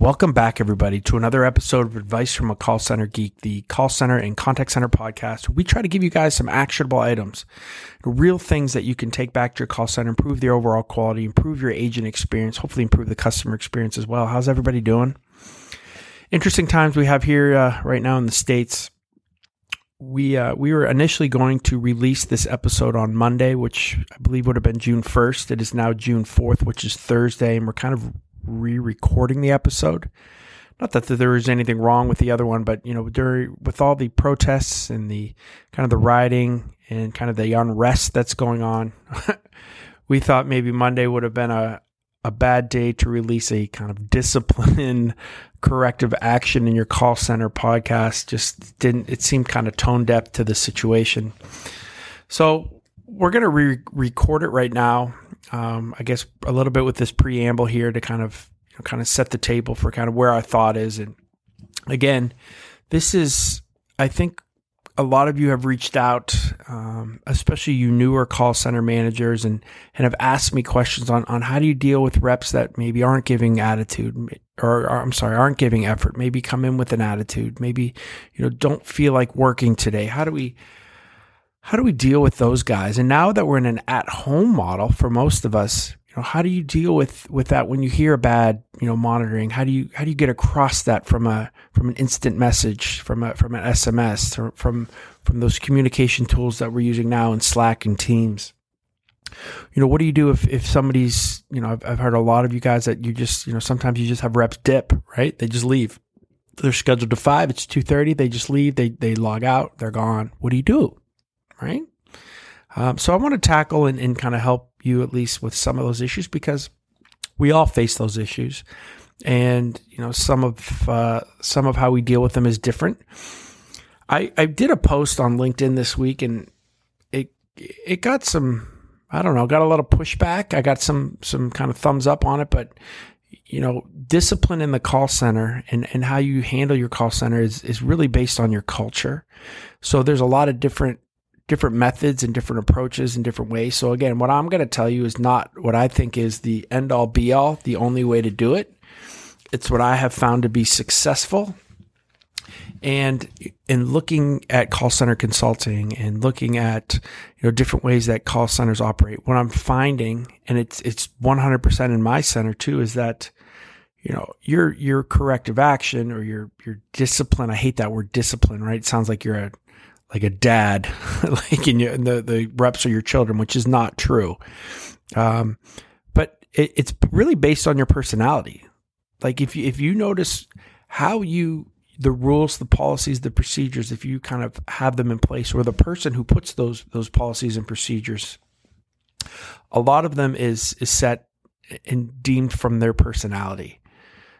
Welcome back, everybody, to another episode of Advice from a Call Center Geek, the call center and contact center podcast. We try to give you guys some actionable items, real things that you can take back to your call center, improve the overall quality, improve your agent experience, hopefully improve the customer experience as well. How's everybody doing? Interesting times we have here uh, right now in the states. We uh, we were initially going to release this episode on Monday, which I believe would have been June first. It is now June fourth, which is Thursday, and we're kind of re-recording the episode. Not that there is anything wrong with the other one, but you know, during with all the protests and the kind of the rioting and kind of the unrest that's going on, we thought maybe Monday would have been a a bad day to release a kind of discipline corrective action in your call center podcast. Just didn't it seemed kind of tone deaf to the situation. So we're gonna re- record it right now um, I guess a little bit with this preamble here to kind of you know, kind of set the table for kind of where our thought is. And again, this is I think a lot of you have reached out, um, especially you newer call center managers, and and have asked me questions on on how do you deal with reps that maybe aren't giving attitude, or, or, I'm sorry, aren't giving effort. Maybe come in with an attitude. Maybe you know don't feel like working today. How do we how do we deal with those guys? And now that we're in an at-home model for most of us, you know, how do you deal with with that when you hear a bad, you know, monitoring? How do you how do you get across that from a from an instant message, from a from an SMS, from from those communication tools that we're using now in Slack and Teams? You know, what do you do if if somebody's, you know, I've, I've heard a lot of you guys that you just, you know, sometimes you just have reps dip, right? They just leave. They're scheduled to five. It's two thirty. They just leave. They they log out. They're gone. What do you do? Right? Um, so I want to tackle and, and kind of help you at least with some of those issues because we all face those issues, and you know some of uh, some of how we deal with them is different. I I did a post on LinkedIn this week, and it it got some I don't know got a lot of pushback. I got some some kind of thumbs up on it, but you know, discipline in the call center and, and how you handle your call center is, is really based on your culture. So there's a lot of different different methods and different approaches and different ways. So again, what I'm going to tell you is not what I think is the end all be all, the only way to do it. It's what I have found to be successful. And in looking at call center consulting and looking at you know different ways that call centers operate, what I'm finding, and it's it's 100% in my center too, is that you know your your corrective action or your your discipline. I hate that word discipline. Right? It sounds like you're a like a dad, like in, your, in the the reps are your children, which is not true. Um, but it, it's really based on your personality. Like if you if you notice how you the rules, the policies, the procedures, if you kind of have them in place, or the person who puts those those policies and procedures, a lot of them is is set and deemed from their personality.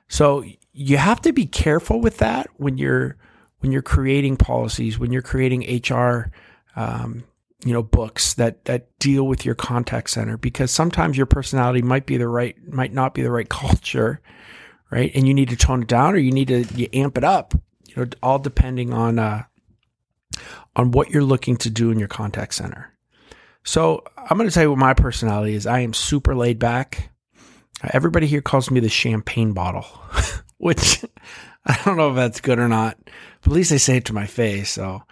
So you have to be careful with that when you're when you're creating policies, when you're creating HR, um, you know, books that that deal with your contact center, because sometimes your personality might be the right, might not be the right culture, right? And you need to tone it down, or you need to you amp it up. You know, all depending on uh, on what you're looking to do in your contact center. So I'm going to tell you what my personality is. I am super laid back. Everybody here calls me the champagne bottle, which I don't know if that's good or not, but at least they say it to my face. So,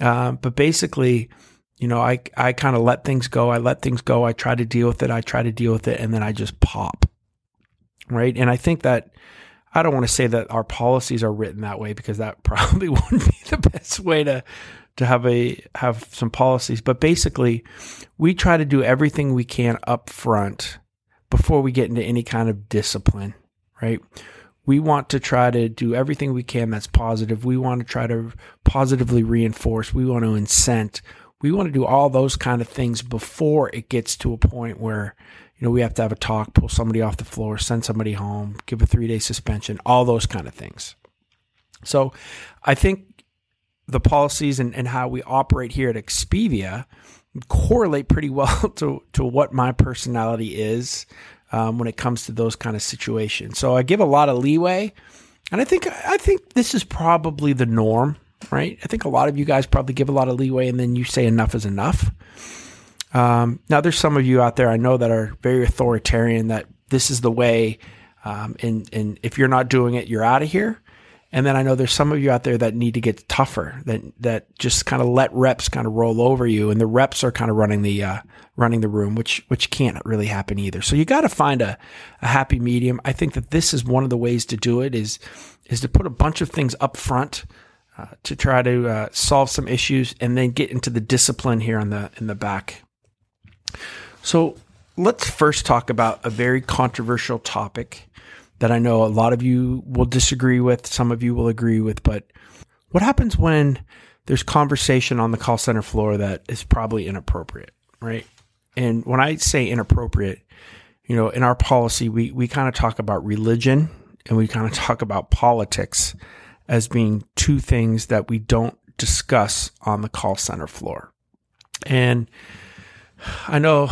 uh, but basically, you know, I, I kind of let things go. I let things go. I try to deal with it. I try to deal with it and then I just pop. Right. And I think that I don't want to say that our policies are written that way because that probably wouldn't be the best way to, to have a, have some policies. But basically we try to do everything we can up front before we get into any kind of discipline. Right we want to try to do everything we can that's positive. We want to try to positively reinforce. We want to incent. We want to do all those kind of things before it gets to a point where, you know, we have to have a talk, pull somebody off the floor, send somebody home, give a three day suspension, all those kind of things. So I think the policies and, and how we operate here at Expivia correlate pretty well to, to what my personality is um, when it comes to those kind of situations. So I give a lot of leeway, and I think I think this is probably the norm, right? I think a lot of you guys probably give a lot of leeway, and then you say enough is enough. Um, now, there's some of you out there I know that are very authoritarian. That this is the way, um, and and if you're not doing it, you're out of here. And then I know there's some of you out there that need to get tougher, that that just kind of let reps kind of roll over you, and the reps are kind of running the uh, running the room, which which can't really happen either. So you got to find a, a happy medium. I think that this is one of the ways to do it is is to put a bunch of things up front uh, to try to uh, solve some issues, and then get into the discipline here in the in the back. So let's first talk about a very controversial topic that I know a lot of you will disagree with, some of you will agree with, but what happens when there's conversation on the call center floor that is probably inappropriate, right? And when I say inappropriate, you know, in our policy, we, we kind of talk about religion and we kind of talk about politics as being two things that we don't discuss on the call center floor. And I know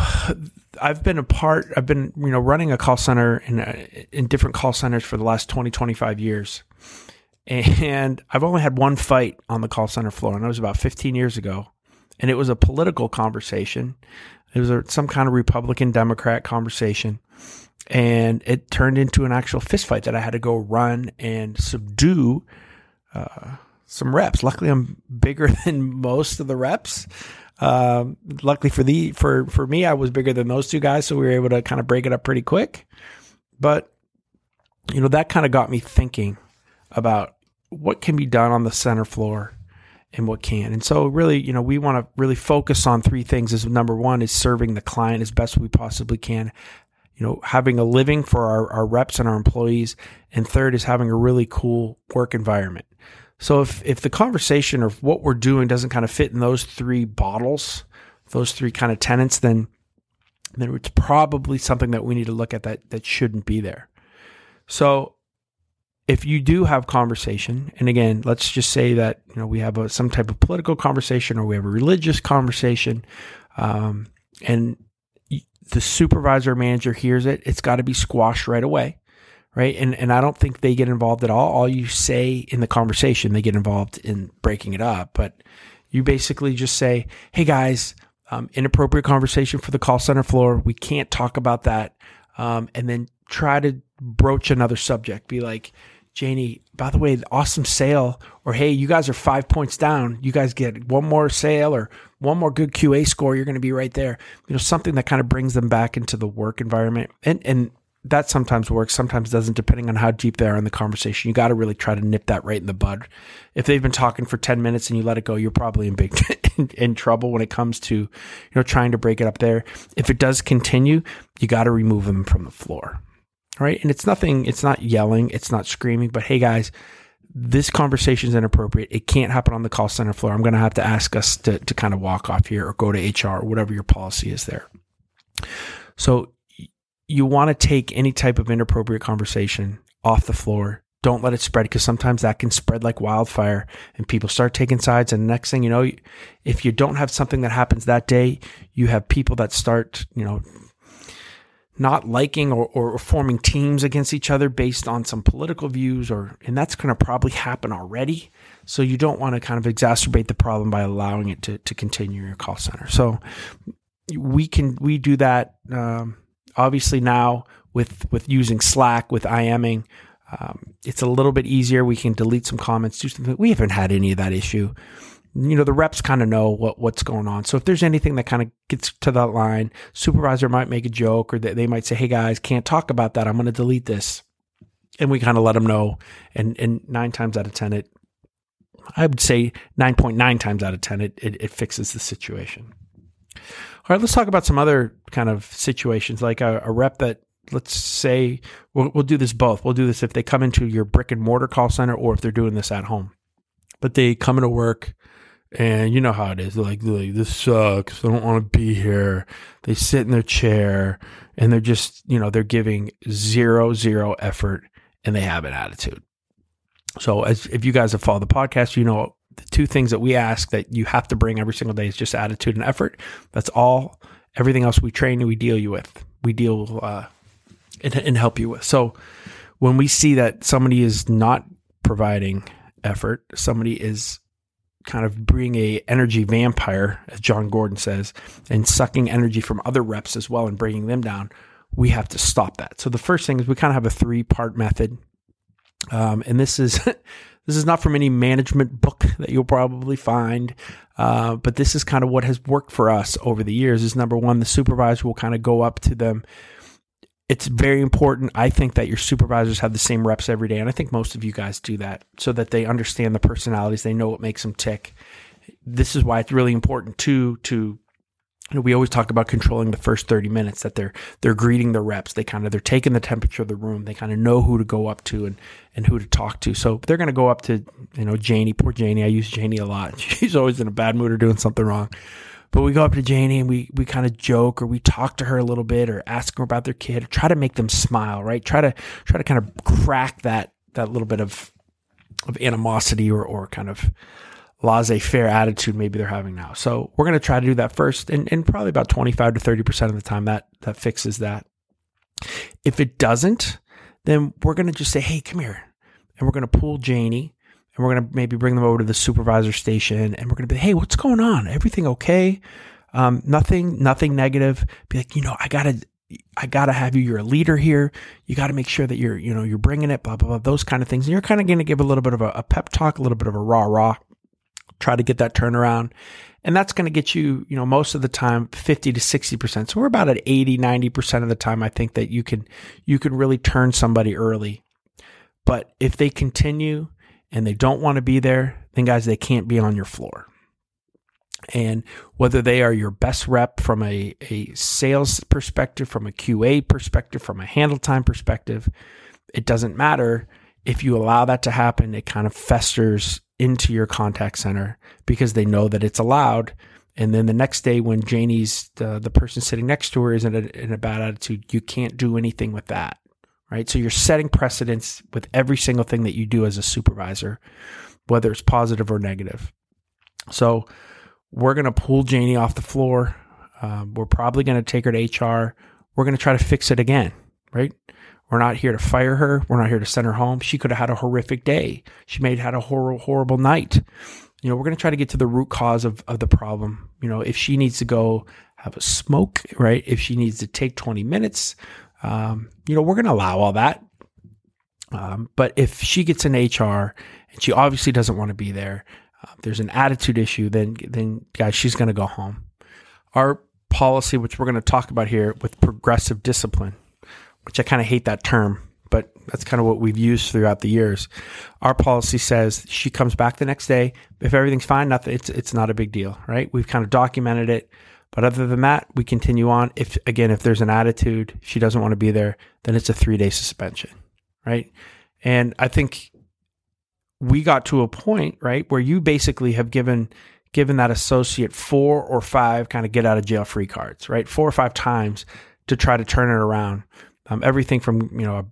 I've been a part, I've been, you know, running a call center in, uh, in different call centers for the last 20, 25 years. And I've only had one fight on the call center floor, and that was about 15 years ago. And it was a political conversation. It was a, some kind of Republican Democrat conversation. And it turned into an actual fist fight that I had to go run and subdue uh, some reps. Luckily, I'm bigger than most of the reps. Um, luckily for the for for me, I was bigger than those two guys, so we were able to kind of break it up pretty quick. But you know that kind of got me thinking about what can be done on the center floor and what can. And so really, you know, we want to really focus on three things. Is number one is serving the client as best we possibly can. You know, having a living for our, our reps and our employees. And third is having a really cool work environment. So if if the conversation of what we're doing doesn't kind of fit in those three bottles, those three kind of tenants, then then it's probably something that we need to look at that that shouldn't be there. So if you do have conversation, and again, let's just say that you know we have a, some type of political conversation or we have a religious conversation, um, and the supervisor manager hears it, it's got to be squashed right away right? And and I don't think they get involved at all. All you say in the conversation, they get involved in breaking it up. But you basically just say, "Hey guys, um, inappropriate conversation for the call center floor. We can't talk about that." Um, and then try to broach another subject. Be like, Janie, by the way, awesome sale, or hey, you guys are five points down. You guys get one more sale or one more good QA score. You're going to be right there. You know, something that kind of brings them back into the work environment. And and that sometimes works, sometimes doesn't, depending on how deep they are in the conversation. You got to really try to nip that right in the bud. If they've been talking for 10 minutes and you let it go, you're probably in big in, in trouble when it comes to, you know, trying to break it up there. If it does continue, you got to remove them from the floor. Right. And it's nothing, it's not yelling, it's not screaming, but hey guys, this conversation is inappropriate. It can't happen on the call center floor. I'm going to have to ask us to, to kind of walk off here or go to HR or whatever your policy is there. So you want to take any type of inappropriate conversation off the floor. Don't let it spread because sometimes that can spread like wildfire and people start taking sides. And next thing you know, if you don't have something that happens that day, you have people that start, you know, not liking or, or forming teams against each other based on some political views or and that's going to probably happen already so you don't want to kind of exacerbate the problem by allowing it to, to continue in your call center so we can we do that um, obviously now with with using Slack with IMing, um, it's a little bit easier. We can delete some comments, do something. We haven't had any of that issue. You know, the reps kind of know what what's going on. So if there's anything that kind of gets to that line, supervisor might make a joke or they might say, "Hey guys, can't talk about that. I'm going to delete this," and we kind of let them know. And and nine times out of ten, it I would say 9.9 times out of 10, it, it, it fixes the situation. All right, let's talk about some other kind of situations, like a, a rep that, let's say, we'll, we'll, do this both. We'll do this if they come into your brick and mortar call center or if they're doing this at home. But they come into work and you know how it is. They're like, like this sucks. I don't want to be here. They sit in their chair and they're just, you know, they're giving zero, zero effort and they have an attitude. So as if you guys have followed the podcast, you know the two things that we ask that you have to bring every single day is just attitude and effort. That's all. Everything else we train we deal you with, we deal uh, and, and help you with. So when we see that somebody is not providing effort, somebody is kind of being a energy vampire, as Jon Gordon says, and sucking energy from other reps as well and bringing them down, we have to stop that. So the first thing is we kind of have a three part method, um, and this is this is not from any management book that you'll probably find, uh, but this is kind of what has worked for us over the years. Is number one, the supervisor will kind of go up to them it's very important, I think, that your supervisors have the same reps every day. And I think most of you guys do that so that they understand the personalities, they know what makes them tick. This is why it's really important too to we always talk about controlling the first 30 minutes that they're they're greeting the reps. They kind of they're taking the temperature of the room. They kind of know who to go up to and and who to talk to. So they're going to go up to you know janie. Poor janie. I use janie a lot. She's always in a bad mood or doing something wrong. But we go up to Janie and we we kind of joke or we talk to her a little bit or ask her about their kid or try to make them smile, right? Try to try to kind of crack that that little bit of of animosity or or kind of laissez-faire attitude maybe they're having now. So we're going to try to do that first and, and probably about 25 to 30% of the time that that fixes that. If it doesn't, then we're going to just say, "Hey, come here." And we're going to pull Janie and we're going to maybe bring them over to the supervisor station and we're going to be, Hey, what's going on? Everything okay? Um, nothing, nothing negative. Be like, you know, I gotta, I gotta have you. You're a leader here. You got to make sure that you're, you know, you're bringing it, blah, blah, blah, those kind of things. And you're kind of going to give a little bit of a, a pep talk, a little bit of a rah, rah, try to get that turnaround. And that's going to get you, you know, most of the time 50 to 60%. So we're about at 80, 90% of the time. I think that you can, you can really turn somebody early. But if they continue and they don't want to be there, then guys, they can't be on your floor. And whether they are your best rep from a, a sales perspective, from a QA perspective, from a handle time perspective, it doesn't matter. If you allow that to happen, it kind of festers into your contact center because they know that it's allowed. And then the next day, when Janie's the, the person sitting next to her is in a, in a bad attitude, you can't do anything with that right? So you're setting precedents with every single thing that you do as a supervisor, whether it's positive or negative. So we're going to pull Janie off the floor. Um, we're probably going to take her to HR. We're going to try to fix it again, right? We're not here to fire her. We're not here to send her home. She could have had a horrific day. She may have had a horrible, horrible night. You know, we're going to try to get to the root cause of, of the problem. You know, if she needs to go have a smoke, right? If she needs to take 20 minutes, um, you know, we're going to allow all that. Um, but if she gets an HR and she obviously doesn't want to be there, uh, there's an attitude issue, then, then guys, she's going to go home. Our policy, which we're going to talk about here with progressive discipline, which I kind of hate that term, but that's kind of what we've used throughout the years. Our policy says she comes back the next day. If everything's fine, nothing, it's, it's not a big deal, right? We've kind of documented it. But other than that, we continue on. If again, if there's an attitude, she doesn't want to be there, then it's a three day suspension, right? And I think we got to a point, right, where you basically have given given that associate four or five kind of get out of jail free cards, right? Four or five times to try to turn it around. Um, everything from you know,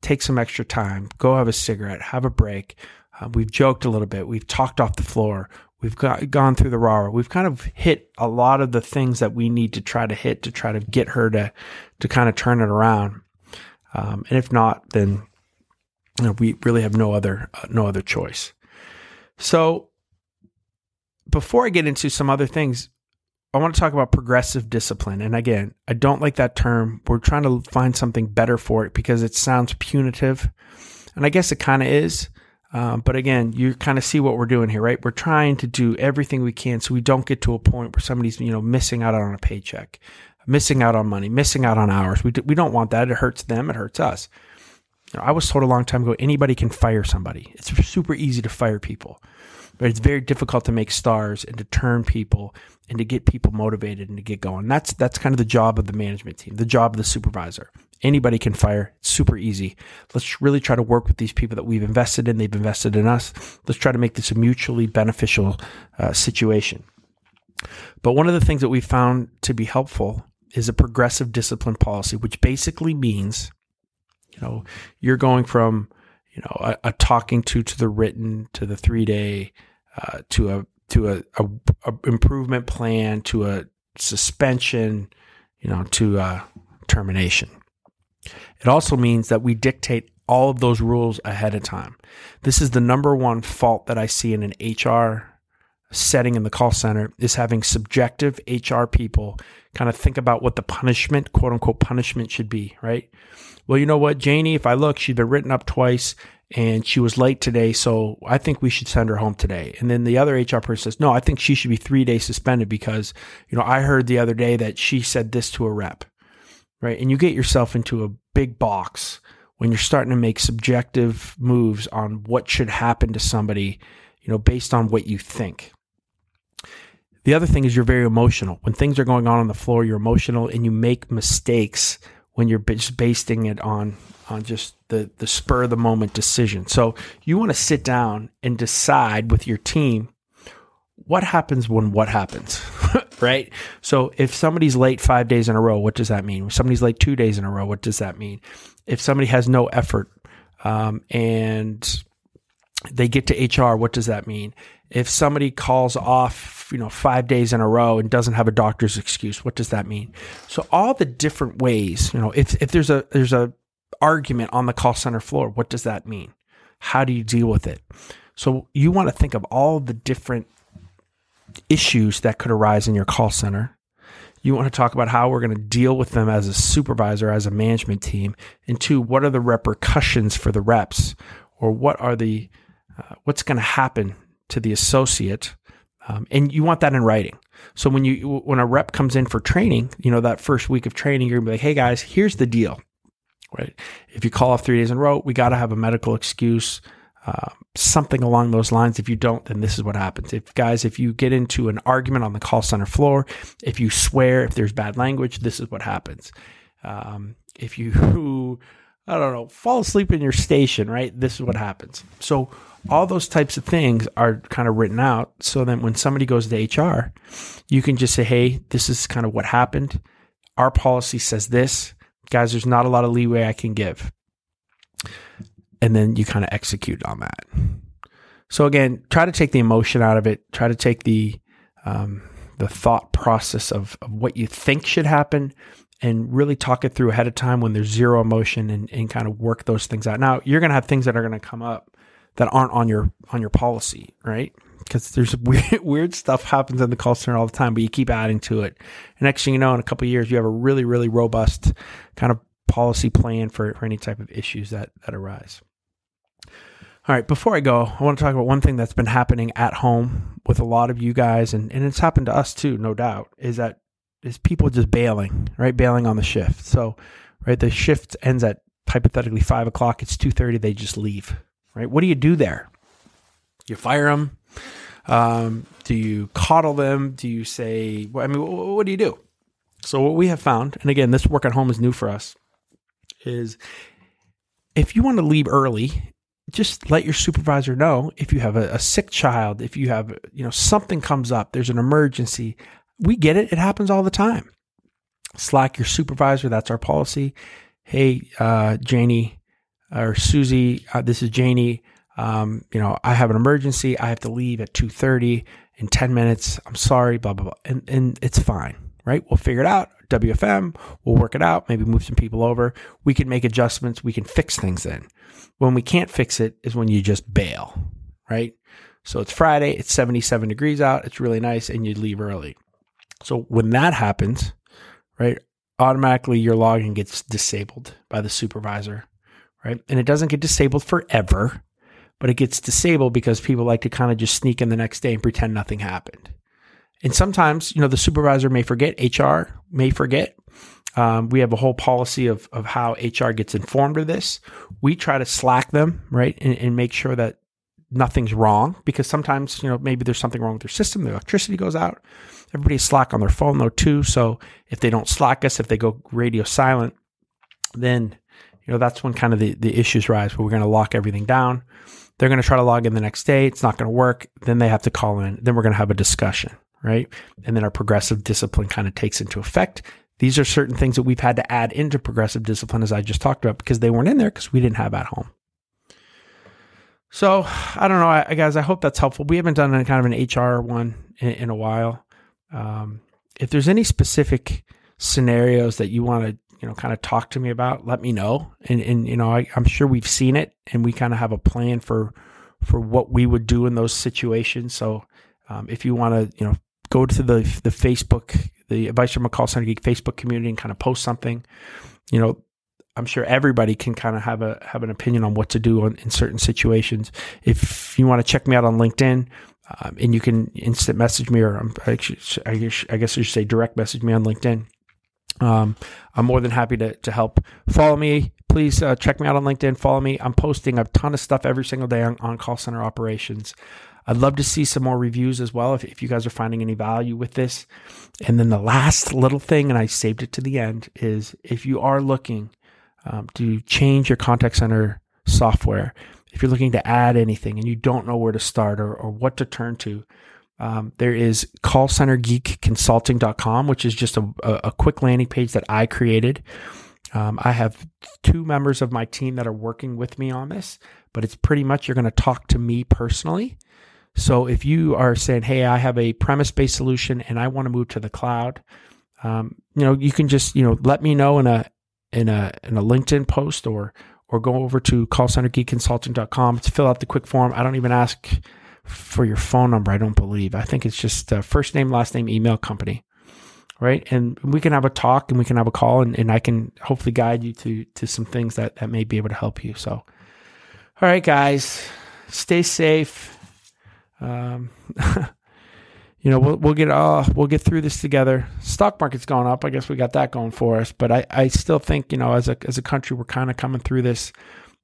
take some extra time, go have a cigarette, have a break. Uh, we've joked a little bit. We've talked off the floor. We've got, gone through the raw. We've kind of hit a lot of the things that we need to try to hit to try to get her to, to kind of turn it around. Um, and if not, then you know, we really have no other, uh, no other choice. So before I get into some other things, I want to talk about progressive discipline. And again, I don't like that term. We're trying to find something better for it because it sounds punitive. And I guess it kind of is. Um, but again, you kind of see what we're doing here, right? We're trying to do everything we can so we don't get to a point where somebody's, you know, missing out on a paycheck, missing out on money, missing out on hours. We, do, we don't want that. It hurts them. It hurts us. You know, I was told a long time ago, anybody can fire somebody. It's super easy to fire people, but it's very difficult to make stars and to turn people and to get people motivated and to get going. That's, that's kind of the job of the management team, the job of the supervisor. Anybody can fire. It's super easy. Let's really try to work with these people that we've invested in. They've invested in us. Let's try to make this a mutually beneficial uh, situation. But one of the things that we found to be helpful is a progressive discipline policy, which basically means, you know, you're going from, you know, a, a talking to to the written to the three day, uh, to a to a, a, a, improvement plan to a suspension, you know, to a termination. It also means that we dictate all of those rules ahead of time. This is the number one fault that I see in an HR setting in the call center is having subjective HR people kind of think about what the punishment, quote unquote punishment should be, right? Well, you know what, Janie, if I look, she's been written up twice and she was late today, so I think we should send her home today. And then the other HR person says, no, I think she should be three days suspended because, you know, I heard the other day that she said this to a rep, right? And you get yourself into a big box when you're starting to make subjective moves on what should happen to somebody, you know, based on what you think. The other thing is you're very emotional. When things are going on on the floor, you're emotional and you make mistakes when you're just basing it on on just the the spur of the moment decision. So you want to sit down and decide with your team what happens when what happens, right? So if somebody's late five days in a row, what does that mean? If somebody's late two days in a row, what does that mean? If somebody has no effort um, and they get to HR, what does that mean? If somebody calls off, you know, five days in a row and doesn't have a doctor's excuse, what does that mean? So all the different ways, you know, if if there's a there's a argument on the call center floor, what does that mean? How do you deal with it? So you want to think of all the different issues that could arise in your call center. You want to talk about how we're going to deal with them as a supervisor, as a management team, and two, what are the repercussions for the reps, or what are the uh, what's going to happen to the associate, um, and you want that in writing. So when you when a rep comes in for training, you know that first week of training, you're gonna be like, "Hey guys, here's the deal." Right? If you call off three days in a row, we got to have a medical excuse, uh, something along those lines. If you don't, then this is what happens. If guys, if you get into an argument on the call center floor, if you swear, if there's bad language, this is what happens. Um, if you I don't know, fall asleep in your station, right? This is what happens. So all those types of things are kind of written out so that when somebody goes to HR, you can just say, hey, this is kind of what happened. Our policy says this. Guys, there's not a lot of leeway I can give. And then you kind of execute on that. So again, try to take the emotion out of it. Try to take the um, the thought process of, of what you think should happen and really talk it through ahead of time when there's zero emotion and, and kind of work those things out. Now you're going to have things that are going to come up that aren't on your on your policy, right? Because there's weird weird stuff happens in the call center all the time, but you keep adding to it. And next thing you know, in a couple years, you have a really really robust kind of policy plan for, for any type of issues that that arise. All right, before I go, I want to talk about one thing that's been happening at home with a lot of you guys, and, and it's happened to us too, no doubt, is that is people just bailing, right? Bailing on the shift. So, right, the shift ends at hypothetically five o'clock. It's two thirty. They just leave right? What do you do there? You fire them? Um, do you coddle them? Do you say, I mean, what, what do you do? So, what we have found, and again, this work at home is new for us, is if you want to leave early, just let your supervisor know if you have a, a, sick child, if you have, you know, something comes up, there's an emergency. We get it. It happens all the time. Slack your supervisor. That's our policy. Hey, uh, Janie, or Susie, uh, this is Janie. Um, you know, I have an emergency. I have to leave at 2:30 in 10 minutes. I'm sorry, blah blah blah. And and it's fine, right? We'll figure it out. WFM, we'll work it out, maybe move some people over. We can make adjustments, we can fix things then. When we can't fix it is when you just bail, right? So it's Friday, it's 77 degrees out, it's really nice and you leave early. So when that happens, right, automatically your login gets disabled by the supervisor right? And it doesn't get disabled forever, but it gets disabled because people like to kind of just sneak in the next day and pretend nothing happened. And sometimes, you know, the supervisor may forget, HR may forget. Um, we have a whole policy of, of how HR gets informed of this. We try to slack them, right, and, and make sure that nothing's wrong because sometimes, you know, maybe there's something wrong with their system. The electricity goes out. Everybody's slack on their phone though too. So if they don't slack us, if they go radio silent, then you know, that's when kind of the, the issues rise where we're going to lock everything down. They're going to try to log in the next day. It's not going to work. Then they have to call in. Then we're going to have a discussion, right? And then our progressive discipline kind of takes into effect. These are certain things that we've had to add into progressive discipline, as I just talked about, because they weren't in there because we didn't have at home. So I don't know, I, guys. I hope that's helpful. We haven't done a kind of an HR one in, in a while. Um, if there's any specific scenarios that you want to, you know, kind of talk to me about, let me know. And and you know, I, I'm sure we've seen it, and we kind of have a plan for for what we would do in those situations. So um, if you want to, you know, go to the the Facebook, the Advice from Call Center Geek Facebook community, and kind of post something, you know, I'm sure everybody can kind of have a have an opinion on what to do on, in certain situations. If you want to check me out on LinkedIn, um, and you can instant message me, or I, guess, I guess I should say direct message me on LinkedIn. Um, I'm more than happy to to help. Follow me, please. Uh, check me out on LinkedIn. Follow me. I'm posting a ton of stuff every single day on, on call center operations. I'd love to see some more reviews as well if, if you guys are finding any value with this. And then the last little thing, and I saved it to the end, is if you are looking um, to change your contact center software, if you're looking to add anything and you don't know where to start or, or what to turn to, um, there is callcentergeekconsulting.com, which is just a, a, quick landing page that I created. Um, I have two members of my team that are working with me on this, but it's pretty much you're going to talk to me personally so if you are saying, "Hey, I have a premise-based solution and I want to move to the cloud," um, you know, you can just you know let me know in a in a in a LinkedIn post or or go over to callcentergeekconsulting.com to fill out the quick form. I don't even ask for your phone number. I don't believe. I think it's just uh, first name, last name, email company, right? And we can have a talk and we can have a call and, and I can hopefully guide you to to some things that that may be able to help you. So, all right, guys, stay safe um, you know, we'll, we'll get uh, we'll get through this together. Stock market's going up. I guess we got that going for us. But I, I still think, you know, as a as a country, we're kind of coming through this.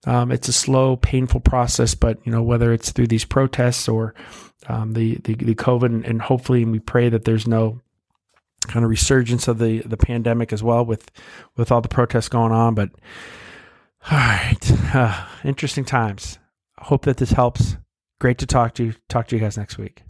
Um, it's a slow, painful process, but you know, whether it's through these protests or um, the, the the COVID, and, hopefully, and we pray that there's no kind of resurgence of the the pandemic as well with with all the protests going on. But all right, uh, interesting times. Hope that this helps. Great to talk to you. Talk to you guys next week.